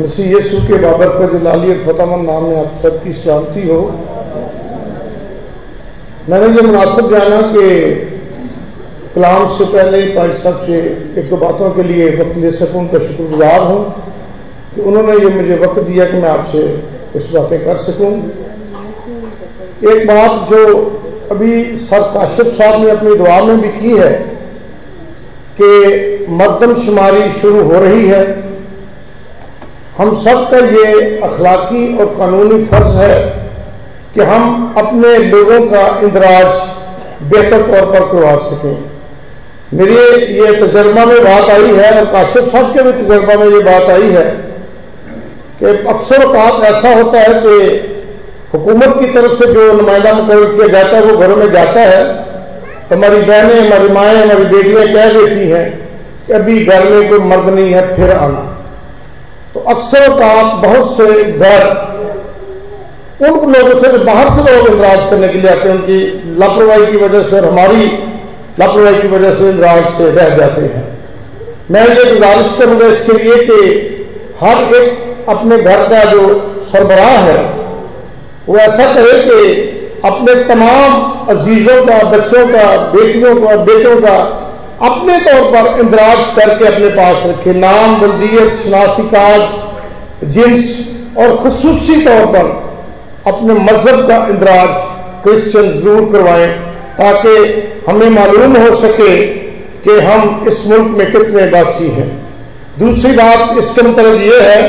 मसीह यीशु के बाबर का जलाली और फतमन नाम में आप सबकी सलामती हो। मैंने ये मुनासिब जाना कि कलाम से पहले भाई साहब से एक दो बातों के लिए वक्त ले सकूँ उनका शुक्रगुजार हूँ कि उन्होंने ये मुझे वक्त दिया कि मैं आपसे कुछ बातें कर सकूँ। एक बात जो अभी सर काशिफ साहब ने अपनी दुआ में भी की है कि मरदमशुमारी शुरू हो रही है। हम सब का ये अखलाकी और कानूनी फ़र्ज़ है कि हम अपने लोगों का इंदराज बेहतर तौर पर करवा सकें। मेरे ये तजर्बा में बात आई है और काशिफ साहब के भी तजर्बा में ये बात आई है कि अक्सर बात ऐसा होता है कि हुकूमत की तरफ़ से जो नुमाइंदा मुकर किया जाता है, वो घरों में जाता है। हमारी बहनें, हमारी माएँ, हमारी बेटियाँ कह देती हैं कि अभी घर में कोई मर्द नहीं है, फिर आना। तो अक्सर बात बहुत से घर उन लोगों से जो बाहर से लोग इंदराज करने के लिए आते हैं, उनकी लापरवाही की वजह से और हमारी लापरवाही की वजह से इंदराज से रह जाते हैं। मैं ये गुजारिश करूँगा इसके लिए कि हर एक अपने घर का जो सरबराह है, वो ऐसा करे कि अपने तमाम अजीजों का, बच्चों का, बेटियों का, बेटों का अपने तौर पर इंदराज करके अपने पास रखे। नाम बल्दियत शनाख्ती कार्ड, जिन्स और खसूसी तौर पर अपने मज़हब का इंदराज क्रिश्चियन ज़रूर करवाएँ, ताकि हमें मालूम हो सके कि हम इस मुल्क में कितने वासी हैं। दूसरी बात इसके मतलब यह है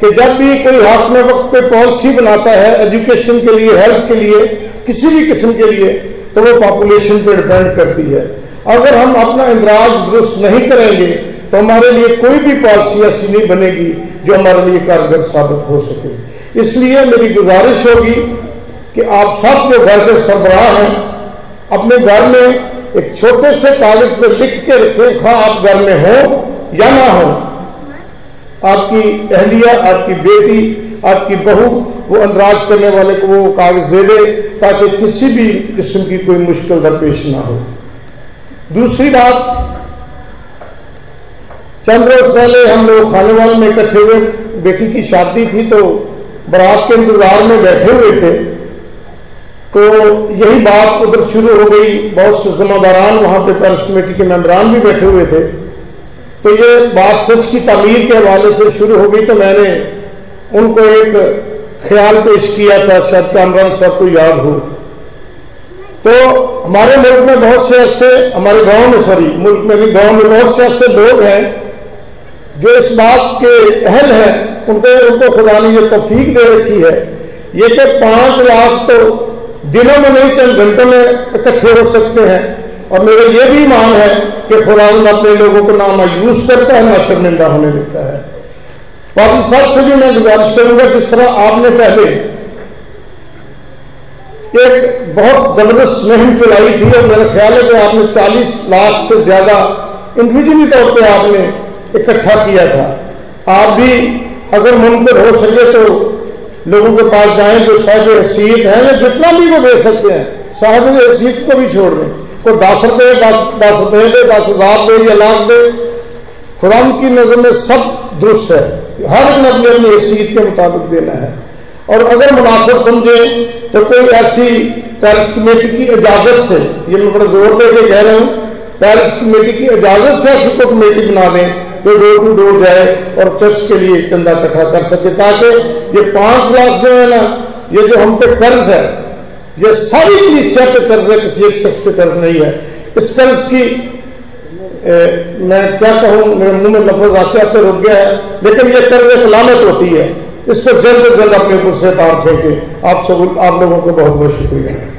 कि जब भी कोई हाथ में वक्त कोई पॉलिसी बनाता है एजुकेशन के लिए हेल्थ के लिए, किसी भी किस्म के लिए तो वो पॉपुलेशन पर डिपेंड करती है। अगर हम अपना इंदराज दुरुस्त नहीं करेंगे तो हमारे लिए कोई भी पॉलिसी ऐसी नहीं बनेगी जो हमारे लिए कारगर साबित हो सके। इसलिए मेरी गुजारिश होगी कि आप सब जो घर के सरबराह हैं, अपने घर में एक छोटे से कागज़ पर लिख के रखें खा आप घर में हो या ना हो। आपकी अहलिया, आपकी बेटी, आपकी बहू, वो अंदराज करने वाले को वो कागज़ दे दे, ताकि किसी भी किस्म की कोई मुश्किल दरपेश ना हो। दूसरी बात चंद रोज पहले हम लोग खाने वाले में इकट्ठे हुए, बेटी की शादी थी तो बरात के इंतज़ार में बैठे हुए थे। तो यही बात उधर शुरू हो गई, बहुत से जिम्मेदारान वहाँ पे पैरिस कमेटी के मेम्बरान भी बैठे हुए थे। तो ये बात सच की तमीर के हवाले से शुरू हो गई तो मैंने उनको एक ख्याल पेश किया था, शायद कामरान साहब को याद हो। तो हमारे मुल्क में बहुत से ऐसे, हमारे गाँव में सॉरी मुल्क में भी, गाँव में बहुत से ऐसे लोग हैं जो इस बात के अहल हैं, उनको उनको खुदा ने ये तफीक दे रखी है। ये कि पाँच लाख तो दिनों में नहीं, चंद घंटों में इकट्ठे हो सकते हैं। और मेरा ये भी मान है कि खुदा अपने लोगों को ना मायूस करता है ना शर्मिंदा होने देता है। बाकी सबसे भी मैं गुजारिश करूँगा, जिस तरह आपने पहले एक बहुत ज़बरदस्त मुहिम चलाई थी और मेरा ख्याल है कि आपने 40 लाख से ज़्यादा इंडिविजुअली तौर पर आपने इकट्ठा किया था। आप भी अगर मुमकिन हो सके तो लोगों के पास जाएँ जो साहब हैसीत है या जितना भी वो दे सकते हैं। साहब हैसीत को भी छोड़ दें। कोई दस रुपये दस रुपये दे, दस हज़ार दे या लाख दे। खुदा की नज़र में सब दुरुस्त है। हर एक ने अपनी अपनी के मुताबिक देना है। और अगर मुनासिब समझे तो कोई ऐसी पैरिस कमेटी की इजाज़त से ये मैं बड़ा ज़ोर देकर कह रहा हूँ पैरिस कमेटी की इजाज़त से ऐसी कोई कमेटी बना दें जो डोर टू डोर जाए और चर्च के लिए चंदा इकट्ठा कर सके ताकि ये पाँच लाख जो है ना ये जो हम पे कर्ज है ये सारी कलीसिया पे कर्ज है किसी एक शख्स पे कर्ज नहीं है। इस कर्ज की ए, मैं क्या कहूँ मेरे मुँह में लफज आते आते रुक गया है लेकिन ये कर्ज एक लानत होती है। इस पर जल्द से जल्द अपने ऊपर से तार फेंके आप सब आप लोगों को बहुत बहुत शुक्रिया।